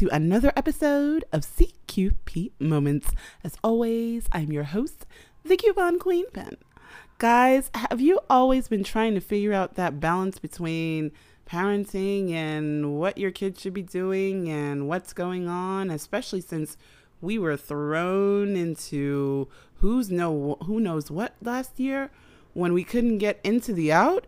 to another episode of CQP Moments. As always, I'm your host, the Coupon Queen Pen. Guys, have you always been trying to figure out that balance between parenting and what your kids should be doing and what's going on, especially since we were thrown into who's know who knows what last year when we couldn't get into the out?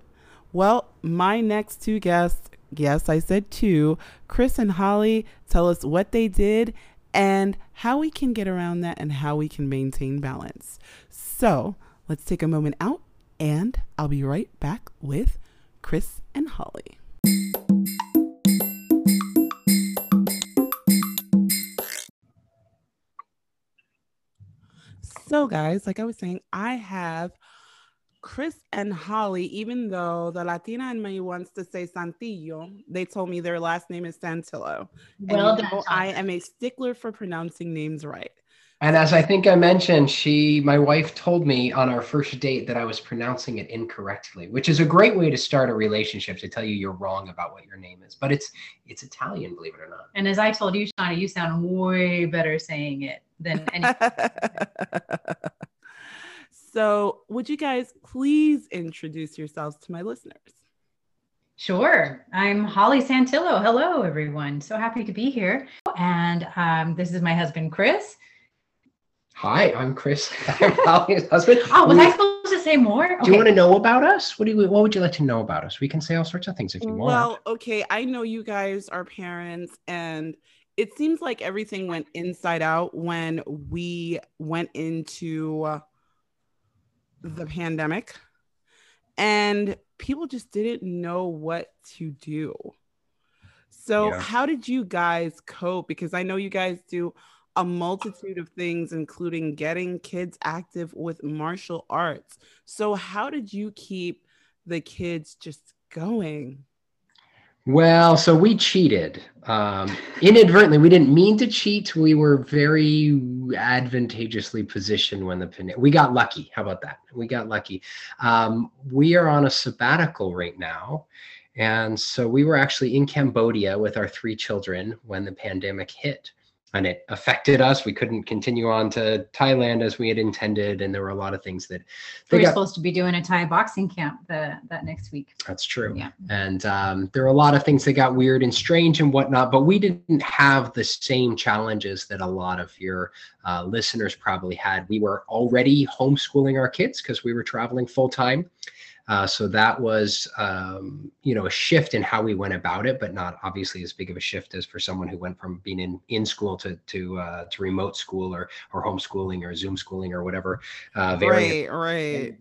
Well, my next two guests, yes, I said two, Chris and Holly tell us what they did and how we can get around that and how we can maintain balance. So, let's take a moment out and I'll be right back with Chris and Holly. So, guys, like I was saying, I have Chris and Holly, even though the Latina in me wants to say Santillo, they told me their last name is Santillo. Well and done. I am a stickler for pronouncing names right. And as I think I mentioned, she, my wife, told me on our first date that I was pronouncing it incorrectly, which is a great way to start a relationship to tell you you're wrong about what your name is. But it's it's Italian, believe it or not. And as I told you, Shauna, you sound way better saying it than any. So, would you guys please introduce yourselves to my listeners? sure. I'm Holly Santillo. Hello, everyone. So happy to be here. And um, this is my husband, Chris. Hi, I'm Chris. I'm Holly's husband. Oh, was We- I supposed to say more? Do you want to know about us? What do you What would you like to know about us? We can say all sorts of things if you want. Well, okay, I know you guys are parents, and it seems like everything went inside out when we went into uh, the pandemic, and people just didn't know what to do. So, Yeah. how did you guys cope? Because I know you guys do a multitude of things, including getting kids active with martial arts. So, how did you keep the kids just going? Well, so we cheated um, inadvertently. We didn't mean to cheat. We were very advantageously positioned when the pandemic. we got lucky. How about that? We got lucky. Um, we are on a sabbatical right now, and so we were actually in Cambodia with our three children when the pandemic hit. And it affected us. We couldn't continue on to Thailand as we had intended, and there were a lot of things that We were got supposed to be doing a Thai boxing camp the, that next week. That's true. Yeah. And um, there were a lot of things that got weird and strange and whatnot, but we didn't have the same challenges that a lot of your uh, listeners probably had. We were already homeschooling our kids because we were traveling full time. Uh, so that was, um, you know, a shift in how we went about it, but not obviously as big of a shift as for someone who went from being in in school to to uh, to remote school or or homeschooling or Zoom schooling or whatever. Uh, Right, right.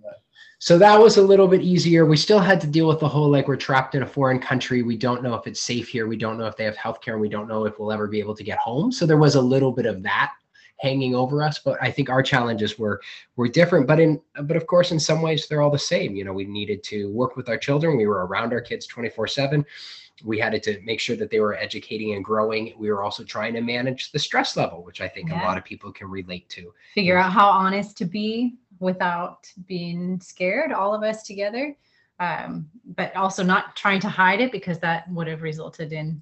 so that was a little bit easier. We still had to deal with the whole like we're trapped in a foreign country. We don't know if it's safe here. We don't know if they have healthcare, and we don't know if we'll ever be able to get home. So there was a little bit of that hanging over us. But I think our challenges were were different. But in but of course, in some ways, they're all the same. You know, we needed to work with our children. We were around our kids twenty four seven. We had to make sure that they were educating and growing. We were also trying to manage the stress level, which I think Yeah. a lot of people can relate to. Figure out how honest to be without being scared, all of us together. Um, but also not trying to hide it because that would have resulted in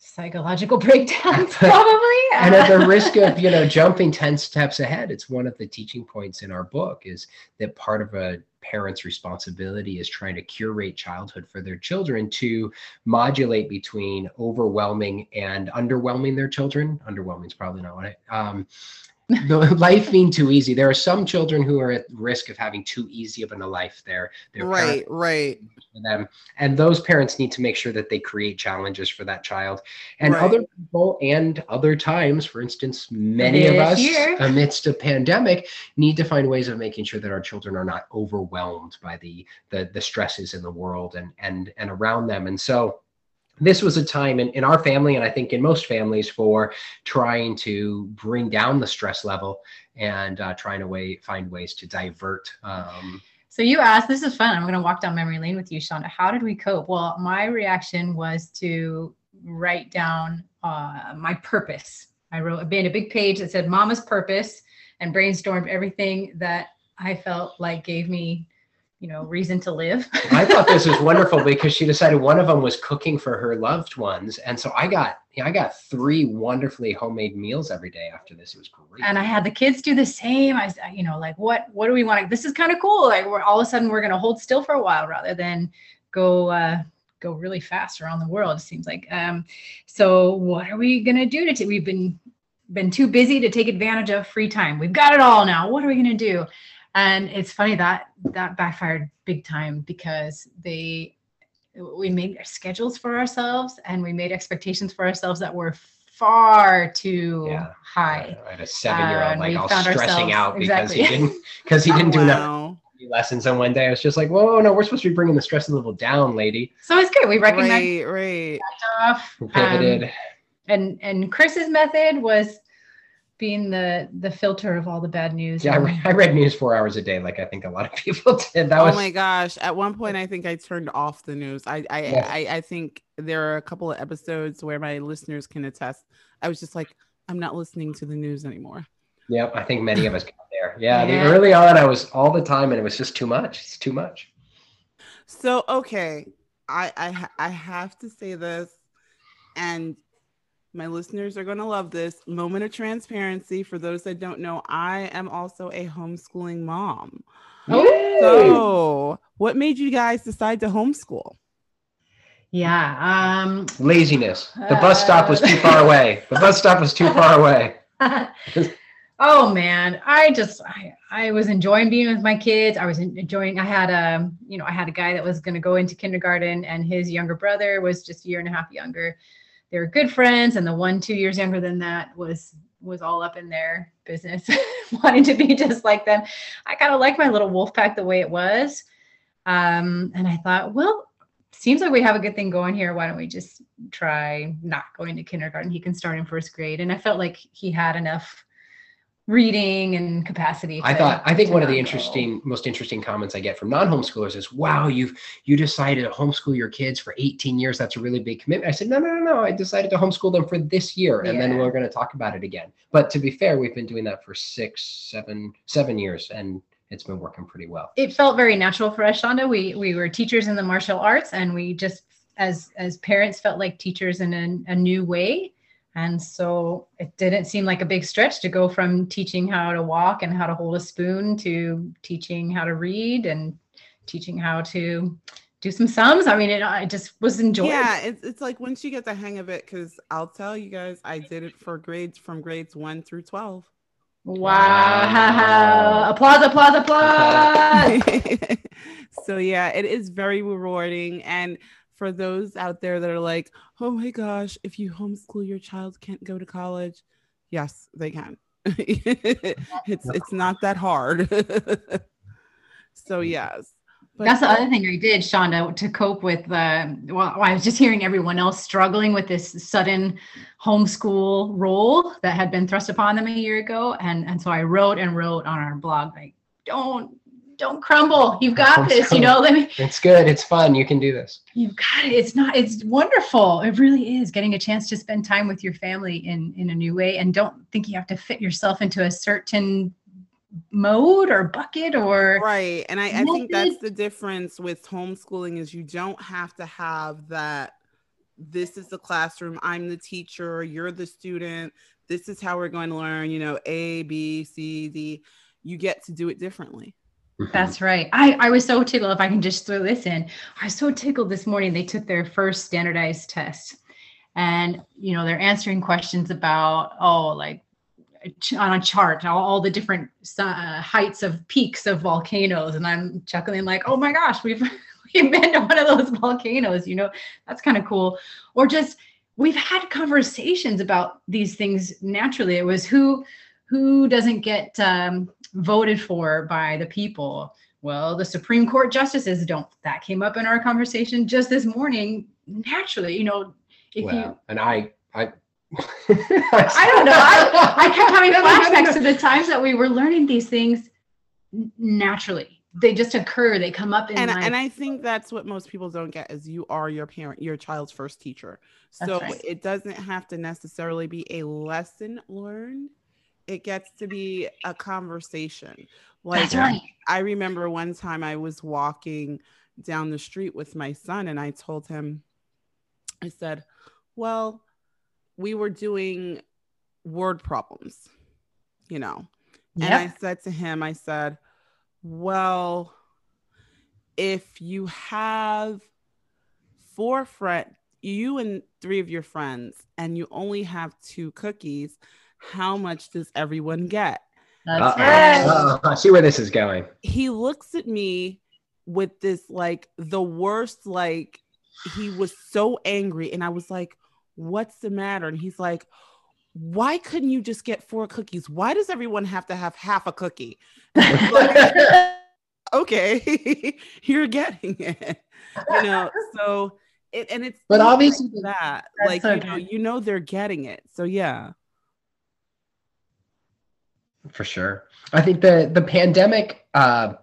psychological breakdowns, probably. and at the risk of you know jumping 10 steps ahead it's one of the teaching points in our book is that part of a parent's responsibility is trying to curate childhood for their children to modulate between overwhelming and underwhelming their children underwhelming is probably not what i um life being too easy there are some children who are at risk of having too easy of a life there their Right, right. for them and those parents need to make sure that they create challenges for that child and Right. other people and other times for instance many of us year. amidst a pandemic need to find ways of making sure that our children are not overwhelmed by the the, the stresses in the world and and and around them and so this was a time in, in our family and i think in most families for trying to bring down the stress level and uh, trying to way, find ways to divert um, So you asked, this is fun. I'm going to walk down memory lane with you, Shonda. How did we cope? Well, my reaction was to write down uh, my purpose. I wrote, made a big page that said Mama's purpose and brainstormed everything that I felt like gave me you know reason to live. I thought this was wonderful because she decided one of them was cooking for her loved ones, and so I got I got three wonderfully homemade meals every day after this. It was great. and I had the kids do the same. I, you know, like what what do we want? To? This is kind of cool. Like we're all of a sudden we're gonna hold still for a while rather than go uh, go really fast around the world. It seems like. Um, so what are we do to? T- we've been been too busy to take advantage of free time. We've got it all now. What are we gonna do? And it's funny that that backfired big time because they we made schedules for ourselves and we made expectations for ourselves that were far too Yeah. high. I had a seven-year-old and like all stressing out because he didn't because he didn't do enough Wow. lessons. And one day I was just like, "Whoa, no, we're supposed to be bringing the stress level down, lady." So it's good. We recognize Right, right. stuff. We Um, pivoted. and and Chris's method was being the the filter of all the bad news. yeah, I, re- I read news four hours a day, like I think a lot of people did. That oh was oh my gosh! At one point, I think I turned off the news. I I, Yeah. I I think there are a couple of episodes where my listeners can attest. I was just like, I'm not listening to the news anymore. Yep, I think many of us got there. Yeah, the Yeah. early on, I was all the time, and it was just too much. It's too much. So okay, I I I have to say this, and my listeners are going to love this moment of transparency. For those that don't know, I am also a homeschooling mom. Oh. So, what made you guys decide to homeschool? yeah. Um Laziness. The bus stop was too far away. The bus stop was too far away. oh man, I just I, I was enjoying being with my kids. I was enjoying. I had a you know I had a guy that was going to go into kindergarten, and his younger brother was just a year and a half younger. They were good friends, and the one two years younger than that was was all up in their business, wanting to be just like them. I kind of like my little wolf pack the way it was, um, and I thought, well. Seems like we have a good thing going here. Why don't we just try not going to kindergarten? He can start in first grade. And I felt like he had enough reading and capacity. I thought I think one of the interesting, most interesting comments I get from non-homeschoolers is, "Wow, you've you decided to homeschool your kids for 18 years. That's a really big commitment." I said, "No, no, no, no. I decided to homeschool them for this year, and then we're going to talk about it again." But to be fair, we've been doing that for six, seven, seven years, and it's been working pretty well. It felt very natural for us, Shonda. We we were teachers in the martial arts, and we just as as parents felt like teachers in a, a new way. And so it didn't seem like a big stretch to go from teaching how to walk and how to hold a spoon to teaching how to read and teaching how to do some sums. I mean, it, I just was enjoying. Yeah, it's it's like once you get the hang of it, because I'll tell you guys, I did it for grades from grades one through twelve. Wow. Applause, applause, applause. so yeah, it is very rewarding. And for those out there that are like, oh my gosh, if you homeschool your child can't go to college, yes, they can. it's it's not that hard. so yes. But That's the other thing I did, Shonda, to cope with. Uh, well, I was just hearing everyone else struggling with this sudden homeschool role that had been thrust upon them a year ago, and and so I wrote and wrote on our blog like, don't don't crumble. You've got this. You know, let me. It's good. It's fun. You can do this. You've got it. It's not. It's wonderful. It really is. Getting a chance to spend time with your family in in a new way, and don't think you have to fit yourself into a certain mode or bucket or right and I, I think that's the difference with homeschooling is you don't have to have that this is the classroom i'm the teacher you're the student this is how we're going to learn you know a b c d you get to do it differently That's right. I, I was so tickled. If I can just throw this in, I was so tickled this morning. They took their first standardized test, and you know they're answering questions about oh like on a chart all, all the different uh, heights of peaks of volcanoes, and I'm chuckling like oh my gosh we've we've been to one of those volcanoes. You know that's kind of cool. Or just we've had conversations about these things naturally. It was who who doesn't get um, voted for by the people? Well the supreme court justices don't. That came up in our conversation just this morning. Naturally you know if Well, you and I, I, i don't know. I, I kept having flashbacks to the times that we were learning these things naturally. They just occur. They come up in and, life. and i think that's what most people don't get is you are your parent your child's first teacher. So right. it doesn't have to necessarily be a lesson learned it gets to be a conversation Like That's right. I remember one time I was walking down the street with my son and I told him, I said, Well, we were doing word problems, you know. And I said to him, I said, Well, if you have four friends, you and three of your friends, and you only have two cookies, how much does everyone get? That's right. Uh-oh. I see where this is going. he looks at me with this like the worst like he was so angry and i was like what's the matter and he's like why couldn't you just get four cookies why does everyone have to have half a cookie okay you're getting it you know so it and it's But obviously like that like so you know good. you know they're getting it so yeah For sure. I think the the pandemic uh,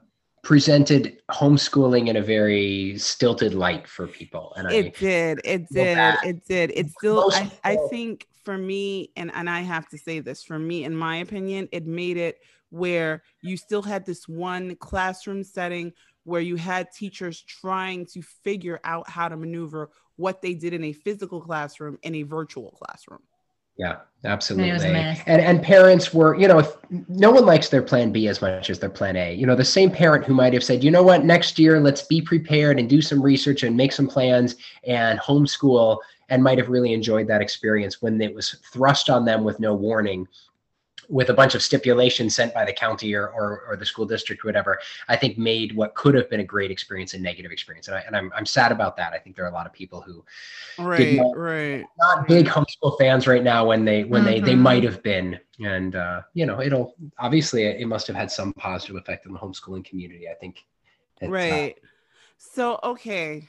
presented homeschooling in a very stilted light for people, and I it did. It did. it did. It still I, I think for me and and i have to say this for me in my opinion it made it where you still had this one classroom setting where you had teachers trying to figure out how to maneuver what they did in a physical classroom in a virtual classroom Yeah, absolutely. a mess. And and parents were, you know, if no one likes their plan B as much as their plan A. You know, the same parent who might have said, you know what, next year let's be prepared and do some research and make some plans and homeschool and might have really enjoyed that experience when it was thrust on them with no warning with a bunch of stipulations sent by the county or, or, or the school district, whatever, I think made what could have been a great experience a negative experience. And, I, and I'm, I'm sad about that. I think there are a lot of people who right not- right. not big homeschool fans right now when they when they they Mhm. might have been. And uh you know it'll obviously it, it must have had some positive effect on the homeschooling community i think. It's, uh, right. So okay.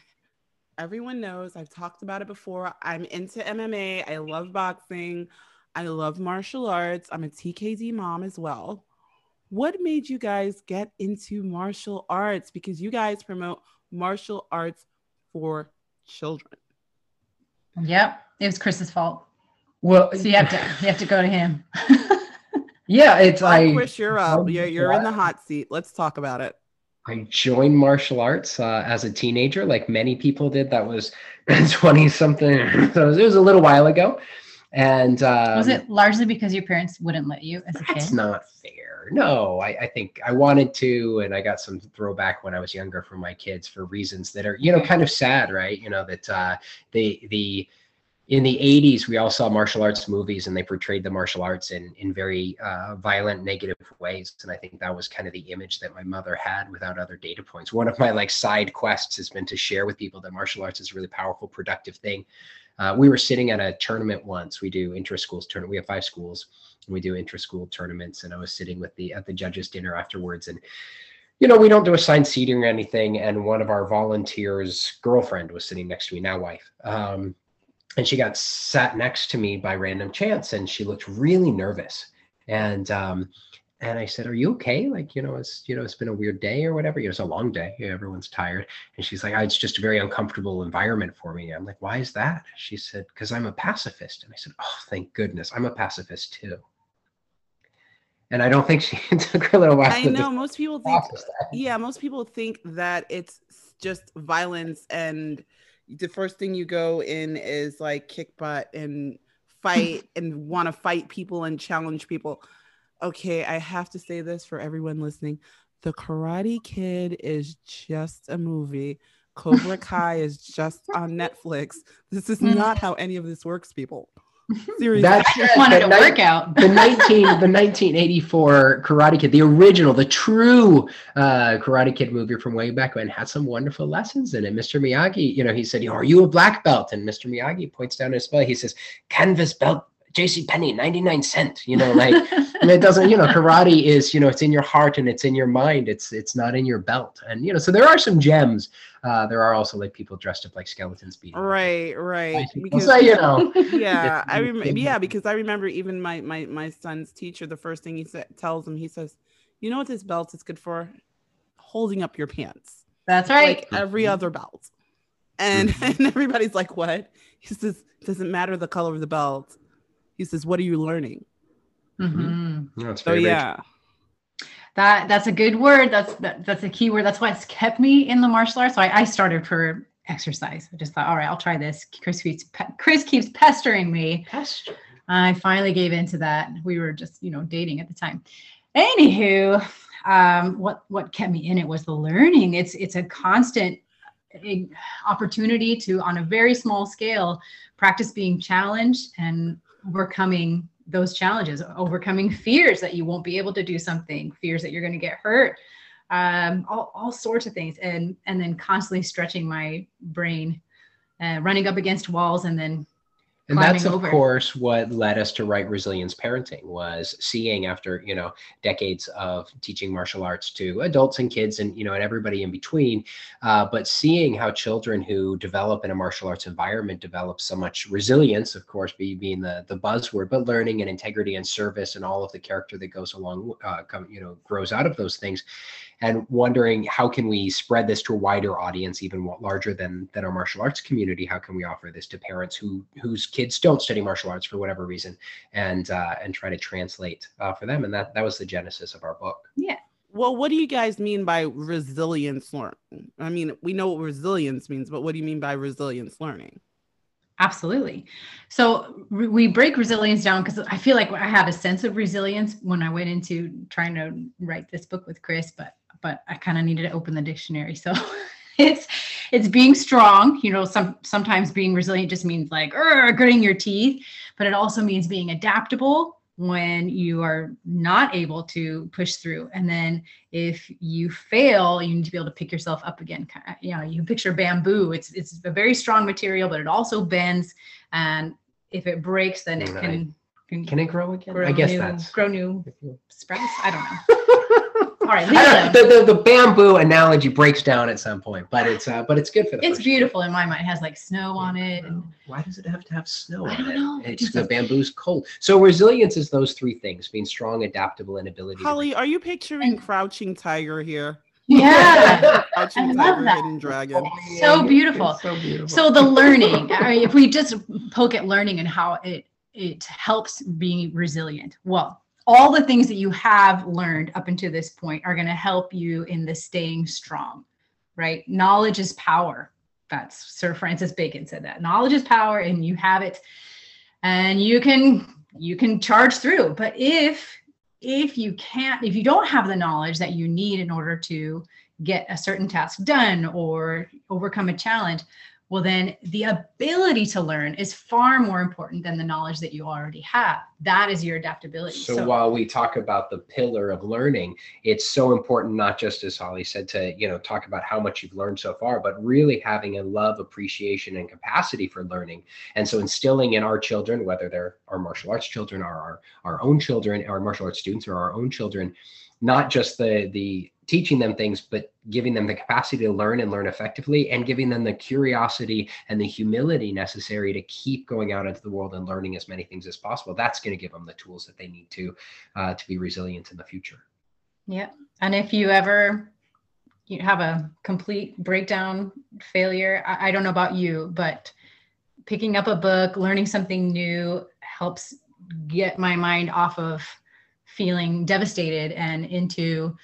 Everyone knows i've talked about it before. I'm into mma i love boxing i love martial arts. I'm a tkd mom as well. What made you guys get into martial arts? Because you guys promote martial arts for children. Yep. It was Chris's fault. well So you have to you have to go to him. yeah it's I, i Chris, you're up. You're, you're in the hot seat. Let's talk about it. I joined martial arts uh, as a teenager like many people did. That was 20 something so it was, it was a little while ago and um, was it largely because your parents wouldn't let you as a That's kid? not fair. No, I, I think I wanted to, and I got some throwback when I was younger from my kids for reasons that are, you know, kind of sad, right? You know, that uh, the the in the 80s we all saw martial arts movies and they portrayed the martial arts in in very uh, violent negative ways and i think that was kind of the image that my mother had without other data points one of my like side quests has been to share with people that martial arts is a really powerful productive thing uh, we were sitting at a tournament once. We do intra-schools tournament we have five schools and we do intra-school tournaments and i was sitting with the at the judges dinner afterwards and you know we don't do assigned seating or anything and one of our volunteers girlfriend was sitting next to me now wife um, and she got sat next to me by random chance and she looked really nervous. And um and i said are you okay? Like you know it's you know it's been a weird day or whatever. You know it's a long day. Everyone's tired. And she's like "Ah, it's just a very uncomfortable environment for me. I'm like why is that? She said because i'm a pacifist. And i said oh thank goodness. I'm a pacifist too. And i don't think she took her a little while i know. Most people think yeah most people think that it's just violence. And the first thing you go in is like kick butt and fight and want to fight people and challenge people okay i have to say this for everyone listening. The karate kid is just a movie. Cobra kai is just on netflix. This is Mhm. not how any of this works people. Seriously. That's I just wanted the a night- workout. the 19 the 1984 karate kid the original the true uh karate kid movie from way back when had some wonderful lessons in it. Mr miyagi you know he said are you a black belt? And mr miyagi points down his belt he says canvas belt JC Penney 99 cent you know like and it doesn't you know karate is you know it's in your heart and it's in your mind. It's it's not in your belt. And you know so there are some gems. Uh there are also like people dressed up like skeletons beating right right. Because so you know yeah i remember yeah because i remember even my my my son's teacher the first thing he sa- tells him he says you know what this belt is good for? Holding up your pants. That's right. like every other belt. And and everybody's like what? He says doesn't matter the color of the belt he says what are you learning Mhm. no, so very, very yeah That that's a good word. That's that, that's a key word. That's why it's kept me in the martial arts. So I, I started for exercise. I just thought, all right, I'll try this. Chris keeps Chris keeps pestering me. Pester. I finally gave in to that. We were just, you know, dating at the time. Anywho, um, what what kept me in it was the learning. It's it's a constant eh, opportunity to, on a very small scale, practice being challenged and overcoming those challenges, overcoming fears that you won't be able to do something, fears that you're going to get hurt, um, all, all sorts of things, and and then constantly stretching my brain, uh, running up against walls, and then and that's of over. course what led us to write resilience parenting was seeing after you know decades of teaching martial arts to adults and kids and you know and everybody in between uh, but seeing how children who develop in a martial arts environment develop so much resilience of course be, being the the buzzword but learning and integrity and service and all of the character that goes along uh, come, you know grows out of those things and wondering how can we spread this to a wider audience even larger than than our martial arts community? How can we offer this to parents who whose kids don't study martial arts for whatever reason and uh, and try to translate uh, for them? And that that was the genesis of our book. Yeah. Well what do you guys mean by resilience learning i mean we know what resilience means but what do you mean by resilience learning? Absolutely. So re- we break resilience down because I feel like I had a sense of resilience when I went into trying to write this book with Chris, but but I kind of needed to open the dictionary. So it's it's being strong. You know, some sometimes being resilient just means like gritting your teeth, but it also means being adaptable when you are not able to push through. And then if you fail, you need to be able to pick yourself up again. You know, you picture bamboo. It's it's a very strong material, but it also bends. And if it breaks, then it can can, can it grow again? Grow I guess new, that's grow new sprouts. I don't know. All right, the, the, the, bamboo analogy breaks down at some point, but it's uh, but it's good for the. It's beautiful in my mind. It has like snow on it. And... Why does it have to have snow I don't Know. It's, it's the bamboo's cold. So resilience is those three things: being strong, adaptable, and ability. Holly, are you picturing Crouching Tiger here? Yeah, Crouching Tiger, Hidden Dragon. So beautiful. It's so beautiful. So the learning. I mean, if we just poke at learning and how it it helps being resilient. Well, all the things that you have learned up until this point are going to help you in the staying strong, right? Knowledge is power. That's Sir Francis Bacon said that. Knowledge is power and you have it and you can you can charge through. But if if you can't if you don't have the knowledge that you need in order to get a certain task done or overcome a challenge, well then the ability to learn is far more important than the knowledge that you already have. That is your adaptability. So, so, while we talk about the pillar of learning it's so important not just as holly said to you know talk about how much you've learned so far but really having a love appreciation and capacity for learning. And so instilling in our children whether they're our martial arts children or our our own children our martial arts students or our own children not just the the teaching them things, but giving them the capacity to learn and learn effectively and giving them the curiosity and the humility necessary to keep going out into the world and learning as many things as possible. That's going to give them the tools that they need to uh, to be resilient in the future. Yeah. And if you ever you have a complete breakdown failure, I, I don't know about you, but picking up a book, learning something new helps get my mind off of feeling devastated and into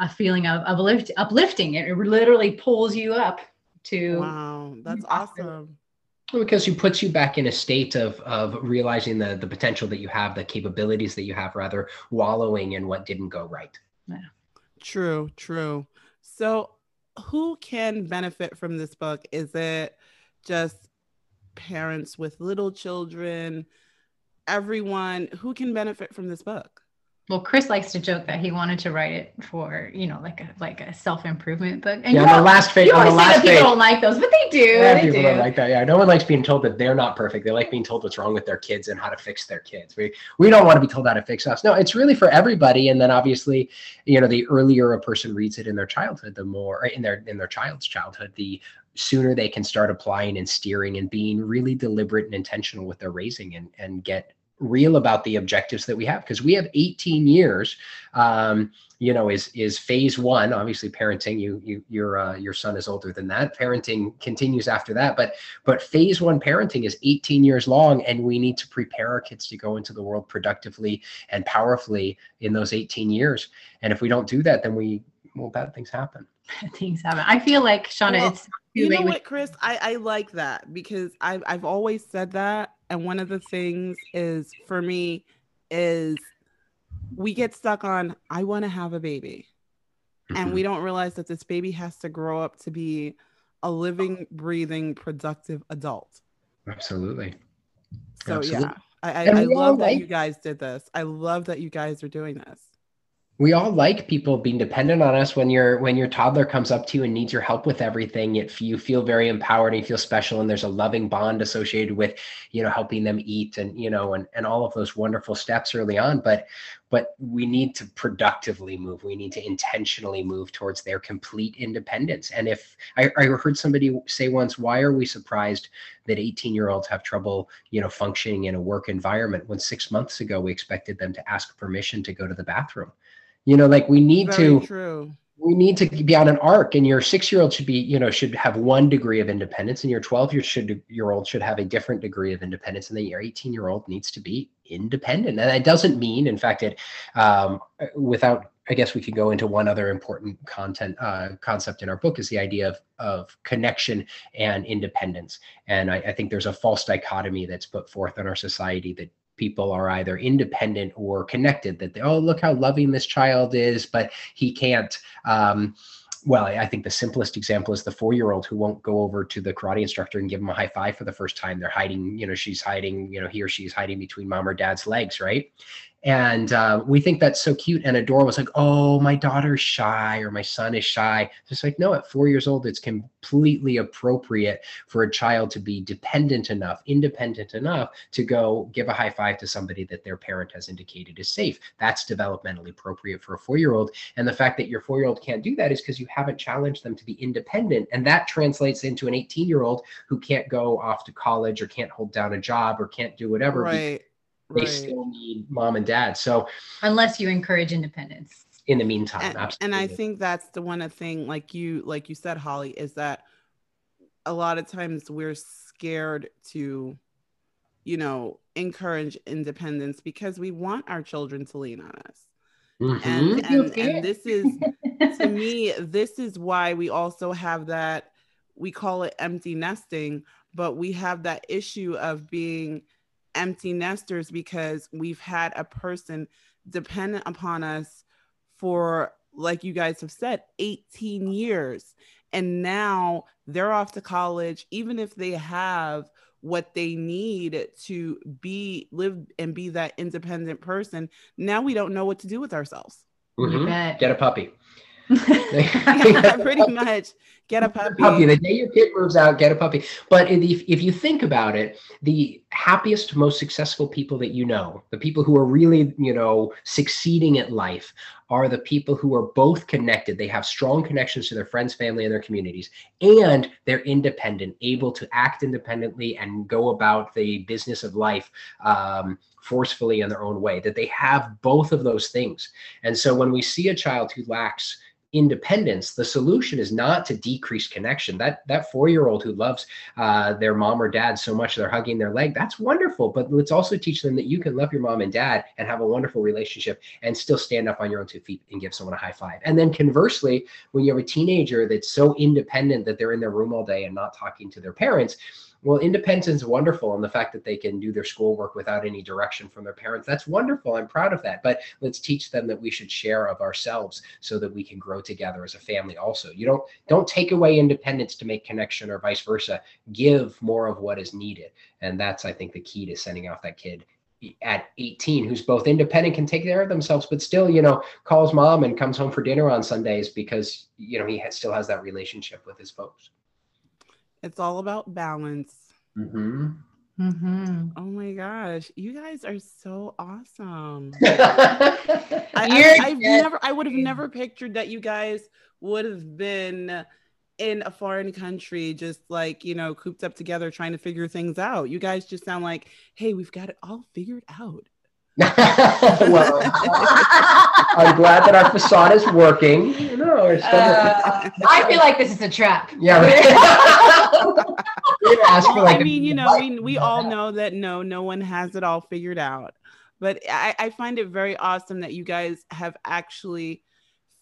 a feeling of, of lift, uplifting. It literally pulls you up to. Wow, that's awesome. Because it puts you back in a state of of realizing the the potential that you have, the capabilities that you have, rather wallowing in what didn't go right. Yeah. True, true. So, who can benefit from this book? Is it just parents with little children? Everyone who can benefit from this book? well chris likes to joke that he wanted to write it for you know like a like a self-improvement book. And yeah on the last page on the last page people don't like those but they do yeah, they people do. don't like that. Yeah no one likes being told that they're not perfect. They like being told what's wrong with their kids and how to fix their kids. We we don't want to be told how to fix us. No it's really for everybody and then obviously you know the earlier a person reads it in their childhood the more in their in their child's childhood the sooner they can start applying and steering and being really deliberate and intentional with their raising and and get real about the objectives that we have because we have 18 years um, you know is is phase one. Obviously parenting you you your uh, your son is older than that. Parenting continues after that but but phase one parenting is 18 years long and we need to prepare our kids to go into the world productively and powerfully in those 18 years. And if we don't do that then we well bad things happen. Things happen. I feel like shauna Well, it's You know what, Chris? I, I like that because I've I've always said that. And one of the things is for me is we get stuck on I want to have a baby. And Mhm. we don't realize that this baby has to grow up to be a living, breathing, productive adult. absolutely So Absolutely. yeah. I, I, I we all love that you guys did this. I love that you guys are doing this. We all like people being dependent on us. When your when your toddler comes up to you and needs your help with everything it, you feel very empowered and you feel special. And there's a loving bond associated with you know helping them eat and you know and, and all of those wonderful steps early on. But but we need to productively move. We need to intentionally move towards their complete independence. And if i, I heard somebody say once why are we surprised that 18 year olds have trouble you know functioning in a work environment? When six months ago we expected them to ask permission to go to the bathroom you know like we need Very to true. we need to be on an arc and your six year old should be you know should have one degree of independence and your 12 year should year old should have a different degree of independence and then your 18 year old needs to be independent and that doesn't mean in fact it um, without i guess we could go into one other important content uh, concept in our book is the idea of of connection and independence and I, I think there's a false dichotomy that's put forth in our society that people are either independent or connected that they, oh look how loving this child is but he can't um, well i think the simplest example is the four year old who won't go over to the karate instructor and give him a high five for the first time. They're hiding you know she's hiding you know he or she's hiding between mom or dad's legs right and uh, we think that's so cute and adorable. It's like, oh, my daughter's shy or my son is shy. It's like, no, at four years old, it's completely appropriate for a child to be dependent enough, independent enough to go give a high five to somebody that their parent has indicated is safe. That's developmentally appropriate for a four year old. And the fact that your four year old can't do that is because you haven't challenged them to be independent. And that translates into an 18 year old who can't go off to college or can't hold down a job or can't do whatever. because Right. They Right. still need mom and dad. So unless you encourage independence in the meantime, and, absolutely. and I think that's the one thing, like you, like you said, Holly, is that a lot of times we're scared to, you know, encourage independence because we want our children to lean on us. Mhm. And and, and this is to me, this is why we also have that we call it empty nesting, but we have that issue of being empty nesters because we've had a person dependent upon us for, like you guys have said, 18 years. And now they're off to college, even if they have what they need to be live and be that independent person. Now we don't know what to do with ourselves. You Mhm. Get a puppy. yeah, pretty much. Get a puppy. puppy. The day your kid moves out, get a puppy. But if, if you think about it, the happiest, most successful people that you know, the people who are really, you know, succeeding at life, are the people who are both connected. They have strong connections to their friends, family, and their communities, and they're independent, able to act independently and go about the business of life um, forcefully in their own way. That they have both of those things. And so when we see a child who lacks independence the solution is not to decrease connection. That that four-year-old who loves uh, their mom or dad so much they're hugging their leg that's wonderful but let's also teach them that you can love your mom and dad and have a wonderful relationship and still stand up on your own two feet and give someone a high five. And then conversely when you have a teenager that's so independent that they're in their room all day and not talking to their parents well independence is wonderful and the fact that they can do their schoolwork without any direction from their parents. That's wonderful. I'm proud of that. But let's teach them that we should share of ourselves so that we can grow together as a family also. You don't don't take away independence to make connection or vice versa. Give more of what is needed. And that's i think the key to sending off that kid at 18 who's both independent can take care of themselves but still you know calls mom and comes home for dinner on sundays because you know he has, still has that relationship with his folks It's all about balance. mm-hmm. Mhm. Oh my gosh, you guys are so awesome. I, I, I've never, I would have never pictured that you guys would have been in a foreign country, just like, you know, cooped up together trying to figure things out. You guys just sound like, hey, we've got it all figured out. Well, I'm glad that our facade is working. No, we're Uh, I feel like this is a trap. yeah, right. Ask for Well, like I a- mean, you know, we, we all know that no, no one has it all figured out. But I, I find it very awesome that you guys have actually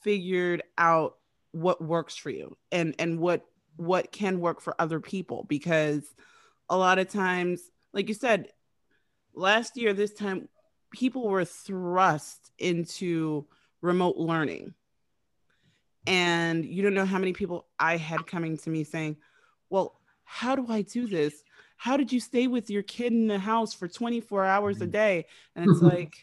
figured out what works for you and and what what can work for other people because a lot of times like you said last year this time people were thrust into remote learning and you don't know how many people i had coming to me saying well how do i do this how did you stay with your kid in the house for 24 hours a mm-hmm. day and it's like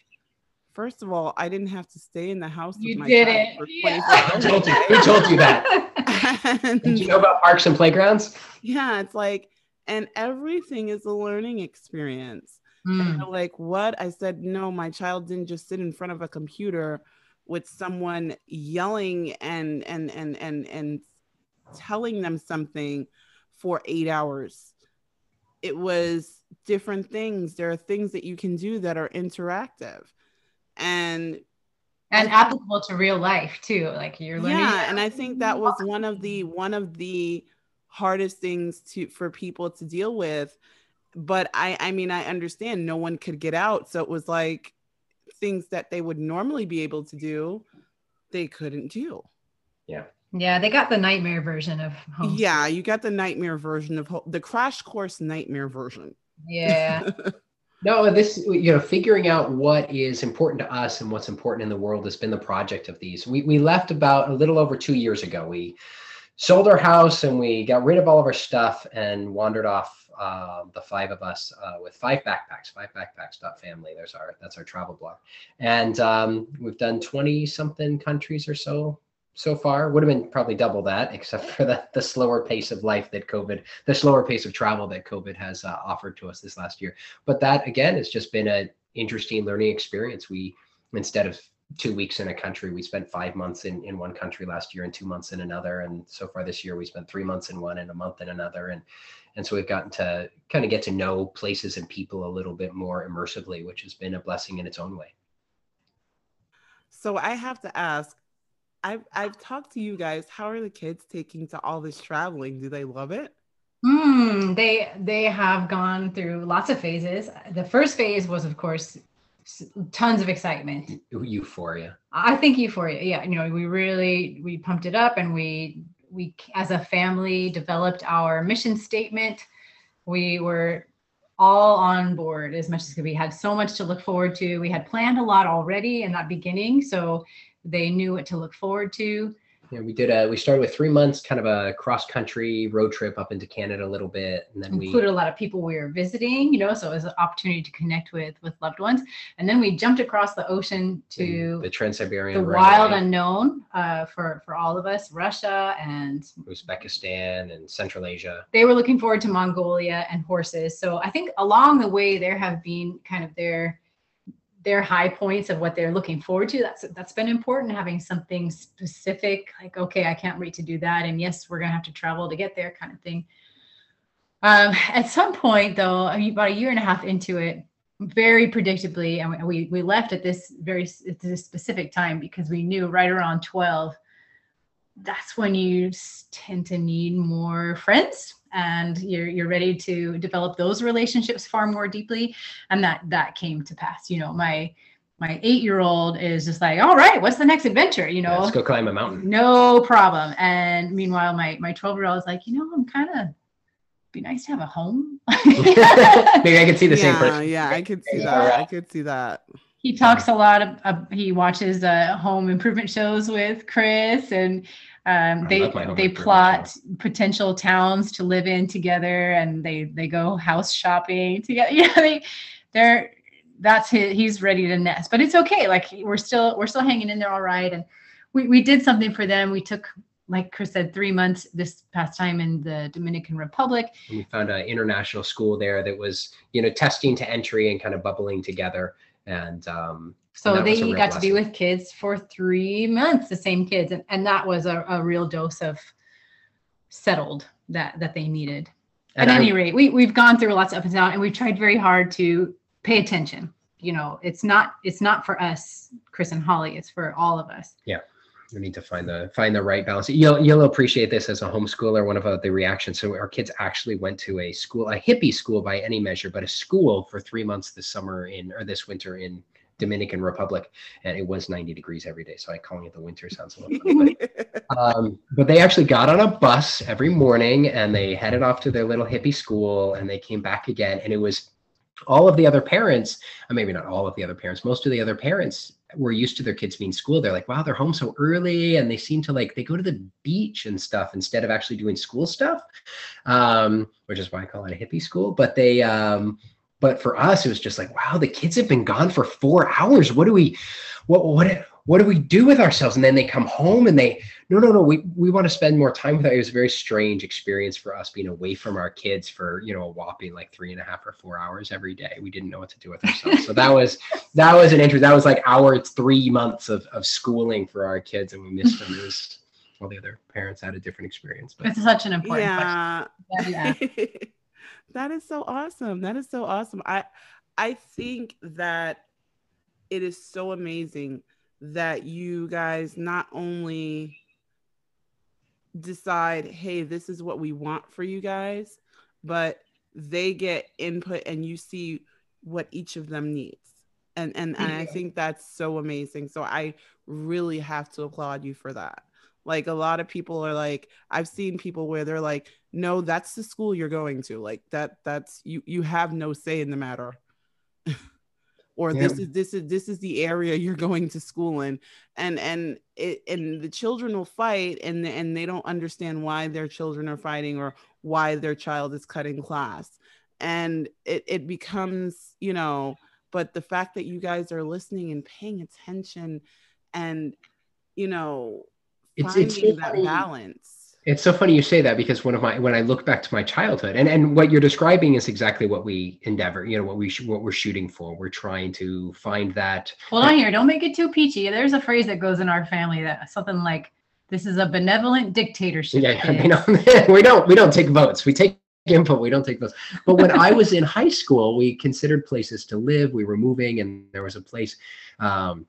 first of all i didn't have to stay in the house You with my did child it. for Yeah. 24 Who told you? Who told you that? And- Did you know about parks and playgrounds? yeah it's like and everything is a learning experience Mm. like what i said no my child didn't just sit in front of a computer with someone yelling and and and and and telling them something for eight hours it was different things there are things that you can do that are interactive and and applicable to real life too. Like you're learning. yeah and i think that was one of the one of the hardest things to for people to deal with but i i mean i understand no one could get out so it was like things that they would normally be able to do they couldn't do Yeah, Yeah, they got the nightmare version of home. yeah you got the nightmare version of ho- the crash course nightmare version Yeah. No, this you know, figuring out what is important to us and what's important in the world has been the project of these. We we left about a little over two years ago. We sold our house and we got rid of all of our stuff and wandered off. Uh, the five of us uh, with five backpacks, five backpacks. Family. There's our that's our travel blog, and um, we've done twenty something countries or so so far. Would have been probably double that, except for the the slower pace of life that COVID, the slower pace of travel that COVID has uh, offered to us this last year but that again has just been an interesting learning experience we instead of two weeks in a country we spent five months in, in one country last year and two months in another. And so far this year we spent three months in one and a month in another. And and so we've gotten to kind of get to know places and people a little bit more immersively which has been a blessing in its own way. So i have to ask i've i've talked to you guys. How are the kids taking to all this traveling? Do they love it? Hmm, they they have gone through lots of phases. The first phase was, of course, s- tons of excitement. euphoria I think euphoria. Yeah, you know, we really we pumped it up, and we we as a family developed our mission statement. We were all on board as much as we had so much to look forward to. We had planned a lot already in that beginning, so they knew what to look forward to. Yeah we did a we started with three months kind of a cross country road trip up into canada a little bit and then we included a lot of people we were visiting, you know, so it was an opportunity to connect with with loved ones. And then we jumped across the ocean to the trans-siberian the Railway. wild unknown uh, for for all of us, Russia, and Uzbekistan and Central Asia. they were looking forward to Mongolia and horses. So I think along the way there have been kind of their their high points of what they're looking forward to. That's that's been important having something specific like okay, I can't wait to do that and yes, we're going to have to travel to get there kind of thing. Um, at some point though, about a year and a half into it, very predictably and we- we left at this very at this specific time because we knew right around 12 that's when you tend to need more friends and you're you're ready to develop those relationships far more deeply and that that came to pass you know my my 8-year-old is just like all right what's the next adventure you Yeah, know let's go climb a mountain. no problem and meanwhile my my 12-year-old is like you know I'm kind of be nice to have a home Maybe I can see the same yeah, person. yeah, I could see Yeah. that. I could see that. he talks a lot of, of he watches uh, home improvement shows with Chris and um, they love my home they plot potential towns to live in together and they they go house shopping together. Yeah they they're that's his, he's ready to nest but it's okay. Like we're still we're still hanging in there all right. And we, we did something for them. We took like Chris said three months this past time in the Dominican Republic. And we found an international school there that was, you know, testing to entry and kind of bubbling together. And um, So they got to be with kids for three months, the same kids, and, and that was a, a real dose of settled that that they needed. And At I- any rate, we we've gone through lots of ups and downs and we've tried very hard to pay attention. You know, it's not it's not for us, Chris and Holly. It's for all of us. Yeah. We need to find the find the right balance. You'll you'll appreciate this as a homeschooler. One of uh, the reactions. So our kids actually went to a school, a hippie school by any measure, but a school for three months this summer in or this winter in Dominican Republic, and it was 90 degrees every day. So I calling it the winter sounds a little funny, but um, but they actually got on a bus every morning and they headed off to their little hippie school and they came back again and it was all of the other parents uh, maybe not all of the other parents most of the other parents were used to their kids being school. they're like wow they're home so early and they seem to like they go to the beach and stuff instead of actually doing school stuff um, which is why i call it a hippie school but they um, but for us it was just like wow the kids have been gone for four hours what do we what what what do we do with ourselves and then they come home and they no no no we we want to spend more time with them. it was a very strange experience for us being away from our kids for you know a whopping like three and a half or four hours every day we didn't know what to do with ourselves so that was that was an interest that was like our three months of, of schooling for our kids and we missed them it was all the other parents had a different experience but It's such an important yeah. question. Yeah. that is so awesome. That is so awesome. I I think that it is so amazing that you guys not only decide, hey, this is what we want for you guys, but they get input and you see what each of them needs. And and, and I think that's so amazing. So I really have to applaud you for that. Like a lot of people are like, I've seen people where they're like, no, that's the school you're going to. Like that, that's you you have no say in the matter. or this is this is this is the area you're going to school in. And and it and the children will fight and and they don't understand why their children are fighting or why their child is cutting class. And it, it becomes, you know, but the fact that you guys are listening and paying attention and you know it's it's so that funny. balance. It's so funny you say that because one of my when I look back to my childhood and and what you're describing is exactly what we endeavor, you know, what we sh- what we're shooting for. We're trying to find that Hold on here. Don't make it too peachy. There's a phrase that goes in our family that something like, "This is a benevolent dictatorship." yeah, kids." you know, we don't we don't take votes. We take input. We don't take votes. But when I was in high school, we considered places to live. We were moving, and there was a place. Um,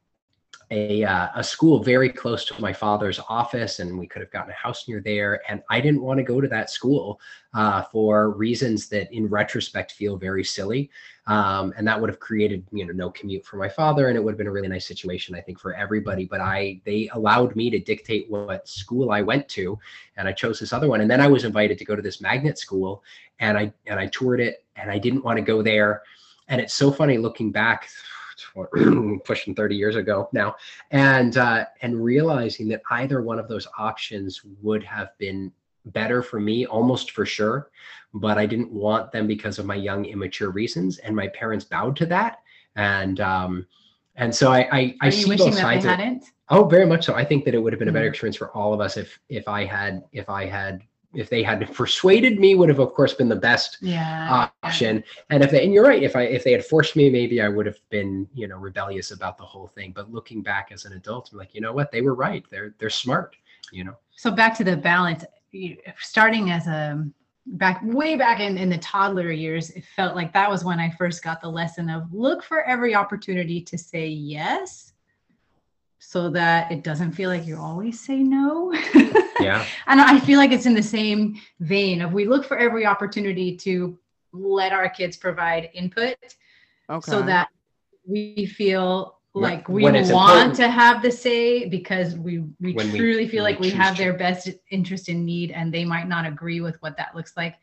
a, uh, a school very close to my father's office and we could have gotten a house near there and i didn't want to go to that school uh, for reasons that in retrospect feel very silly. Um, and that would have created you know no commute for my father and it would have been a really nice situation i think for everybody but i they allowed me to dictate what school i went to and i chose this other one and then i was invited to go to this magnet school and i and i toured it and i didn't want to go there and it's so funny looking back pushing 30 years ago now and uh, and realizing that either one of those options would have been better for me almost for sure but i didn't want them because of my young immature reasons and my parents bowed to that and um and so i i, I see both that sides of- oh very much so. I think that it would have been a better Mhm. experience for all of us if if i had if i had if they had persuaded me would have of course been the best Yeah. option and if they and you're right if i if they had forced me maybe i would have been you know rebellious about the whole thing but looking back as an adult i'm like you know what they were right they're they're smart you know So back to the balance. Starting as a back way back in, in the toddler years, it felt like that was when I first got the lesson of look for every opportunity to say yes, so that it doesn't feel like you always say no. yeah And I feel like it's in the same vein of we look for every opportunity to let our kids provide input Okay. so that we feel like we want important. to have the say because we we When we- truly feel like we we have to. their best interest in need and they might not agree with what that looks like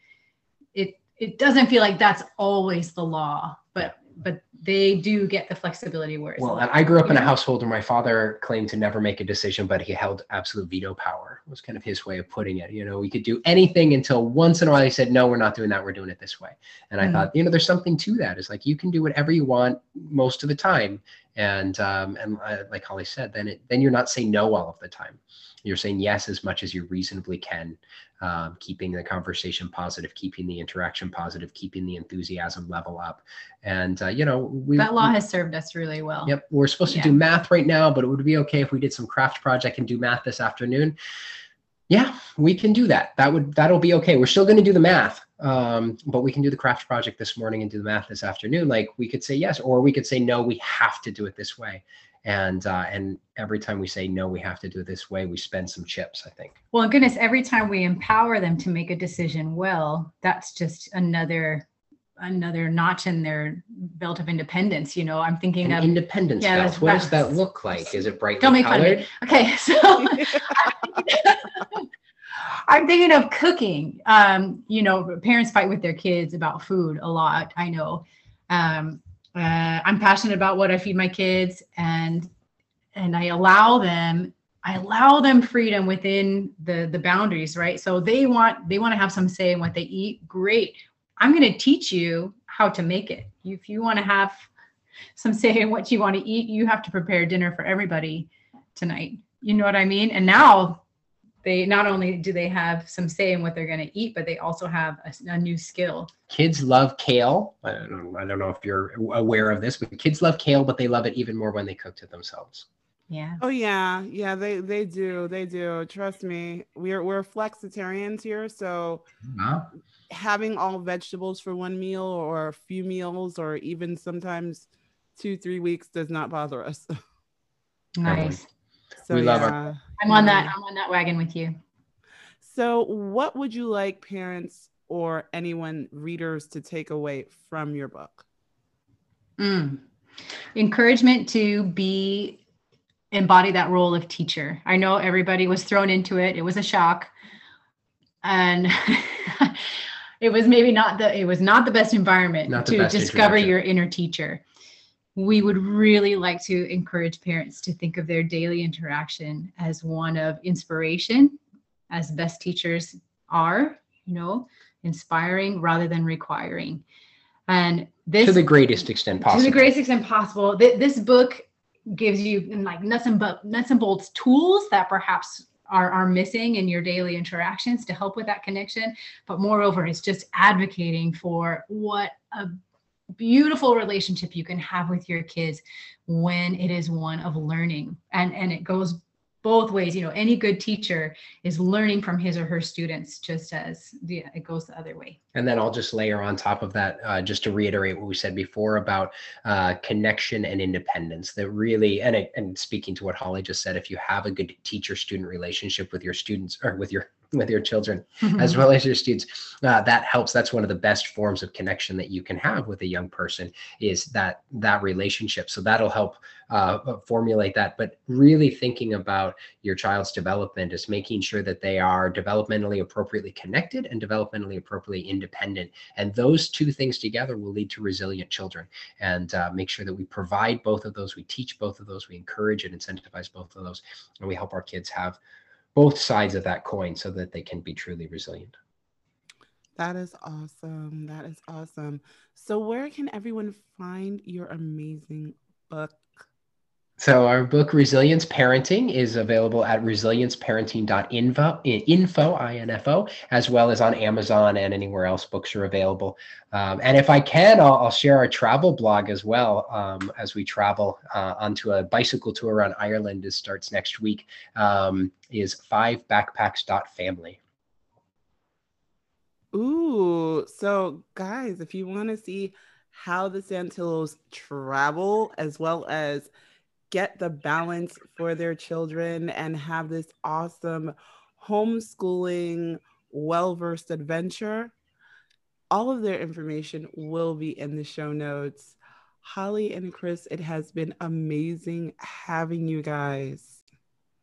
it it doesn't feel like that's always the law but but they do get the flexibility where it's well and i grew up in a household where my father claimed to never make a decision but he held absolute veto power was kind of his way of putting it. You know we could do anything until once in a while he said no we're not doing that we're doing it this way. And i Mhm. thought you know there's something to that. It's like you can do whatever you want most of the time. And um and uh, like holly said then it then you're not saying no all of the time. You're saying yes as much as you reasonably can um, keeping the conversation positive keeping the interaction positive keeping the enthusiasm level up and uh, you know we that law has served us really well Yep, we're supposed to Yeah. do math right now, but it would be okay if we did some craft project and do math this afternoon. yeah, we can do that. That would that'll be okay. We're still going to do the math, um, but we can do the craft project this morning and do the math this afternoon. Like we could say yes, or we could say no. We have to do it this way. And uh, and every time we say no, we have to do it this way. We spend some chips. I think. Well, goodness, every time we empower them to make a decision well, that's just another another notch in their belt of independence. You know, I'm thinking An of independence yeah, belt. What does that look like? Is it brightly Don't make fun of colored? me. Okay, so I'm thinking of cooking. Um, you know, parents fight with their kids about food a lot. I know. Um, uh, I'm passionate about what I feed my kids, and and I allow them. I allow them freedom within the the boundaries, right? So they want they want to have some say in what they eat. Great. I'm going to teach you how to make it. If you want to have some say in what you want to eat, you have to prepare dinner for everybody tonight. You know what I mean? And now they not only do they have some say in what they're going to eat, but they also have a, a new skill. Kids love kale. I don't, know, I don't know if you're aware of this, but kids love kale, but they love it even more when they cook it themselves. Yeah. Oh yeah, yeah, they they do, they do. Trust me, we're we're flexitarians here, so Huh? having all vegetables for one meal or a few meals or even sometimes two three weeks does not bother us. Nice. So We love our- yeah. I'm on that. I'm on that wagon with you. So, what would you like parents or anyone readers to take away from your book? Mm. Encouragement to be embody that role of teacher. I know everybody was thrown into it. It was a shock. And it was maybe not the it was not the best environment Not the to best discover your inner teacher. We would really like to encourage parents to think of their daily interaction as one of inspiration, as best teachers are, you know, inspiring rather than requiring. And this to the greatest extent possible. to the greatest extent possible. Th- this book gives you like nuts and bu- nuts and bolts tools that perhaps are, are missing in your daily interactions to help with that connection. But moreover, it's just advocating for what a beautiful relationship you can have with your kids when it is one of learning. And and it goes both ways. You know, any good teacher is learning from his or her students, just as the, it goes the other way. And then I'll just layer on top of that, uh, just to reiterate what we said before about uh, connection and independence. That really, and and speaking to what Holly just said, if you have a good teacher-student relationship with your students or with your with your children as well as your students, uh, that helps. That's one of the best forms of connection that you can have with a young person is that that relationship. So that'll help uh, formulate that. But really thinking about your child's development is making sure that they are developmentally appropriately connected and developmentally appropriately independent. And those two things together will lead to resilient children. And uh, make sure that we provide both of those, we teach both of those, we encourage and incentivize both of those, and we help our kids have both sides of that coin so that they can be truly resilient. That is awesome. That is awesome. So, where can everyone find your amazing book? So our book Resilience Parenting is available at resilienceparenting.info, info, as well as on Amazon and anywhere else books are available. Um, and if I can, I'll, I'll share our travel blog as well um, as we travel uh, onto a bicycle tour around Ireland. It starts next week. Um, is fivebackpacks.family. Ooh, so guys, if you want to see how the Santillos travel as well as get the balance for their children and have this awesome homeschooling, well versed adventure, all of their information will be in the show notes. Holly and Chris, it has been amazing having you guys.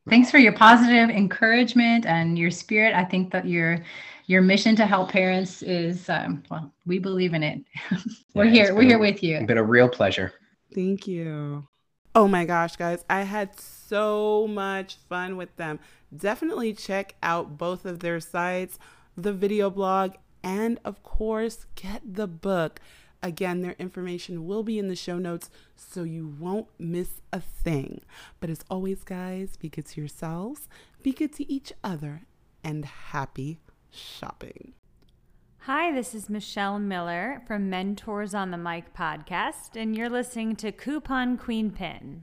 Thanks for your positive encouragement and your spirit. I think that your your mission to help parents is um, well, we believe in it. we're Yeah, here. We're been here a- with you. It's been a real pleasure. Thank you. Oh my gosh, guys, I had so much fun with them. Definitely check out both of their sites, the video blog, and of course, get the book. Again, their information will be in the show notes so you won't miss a thing. But as always, guys, be good to yourselves, be good to each other, and happy shopping. Hi, this is Michelle Miller from Mentors on the Mic podcast, and you're listening to Coupon Queen Pin.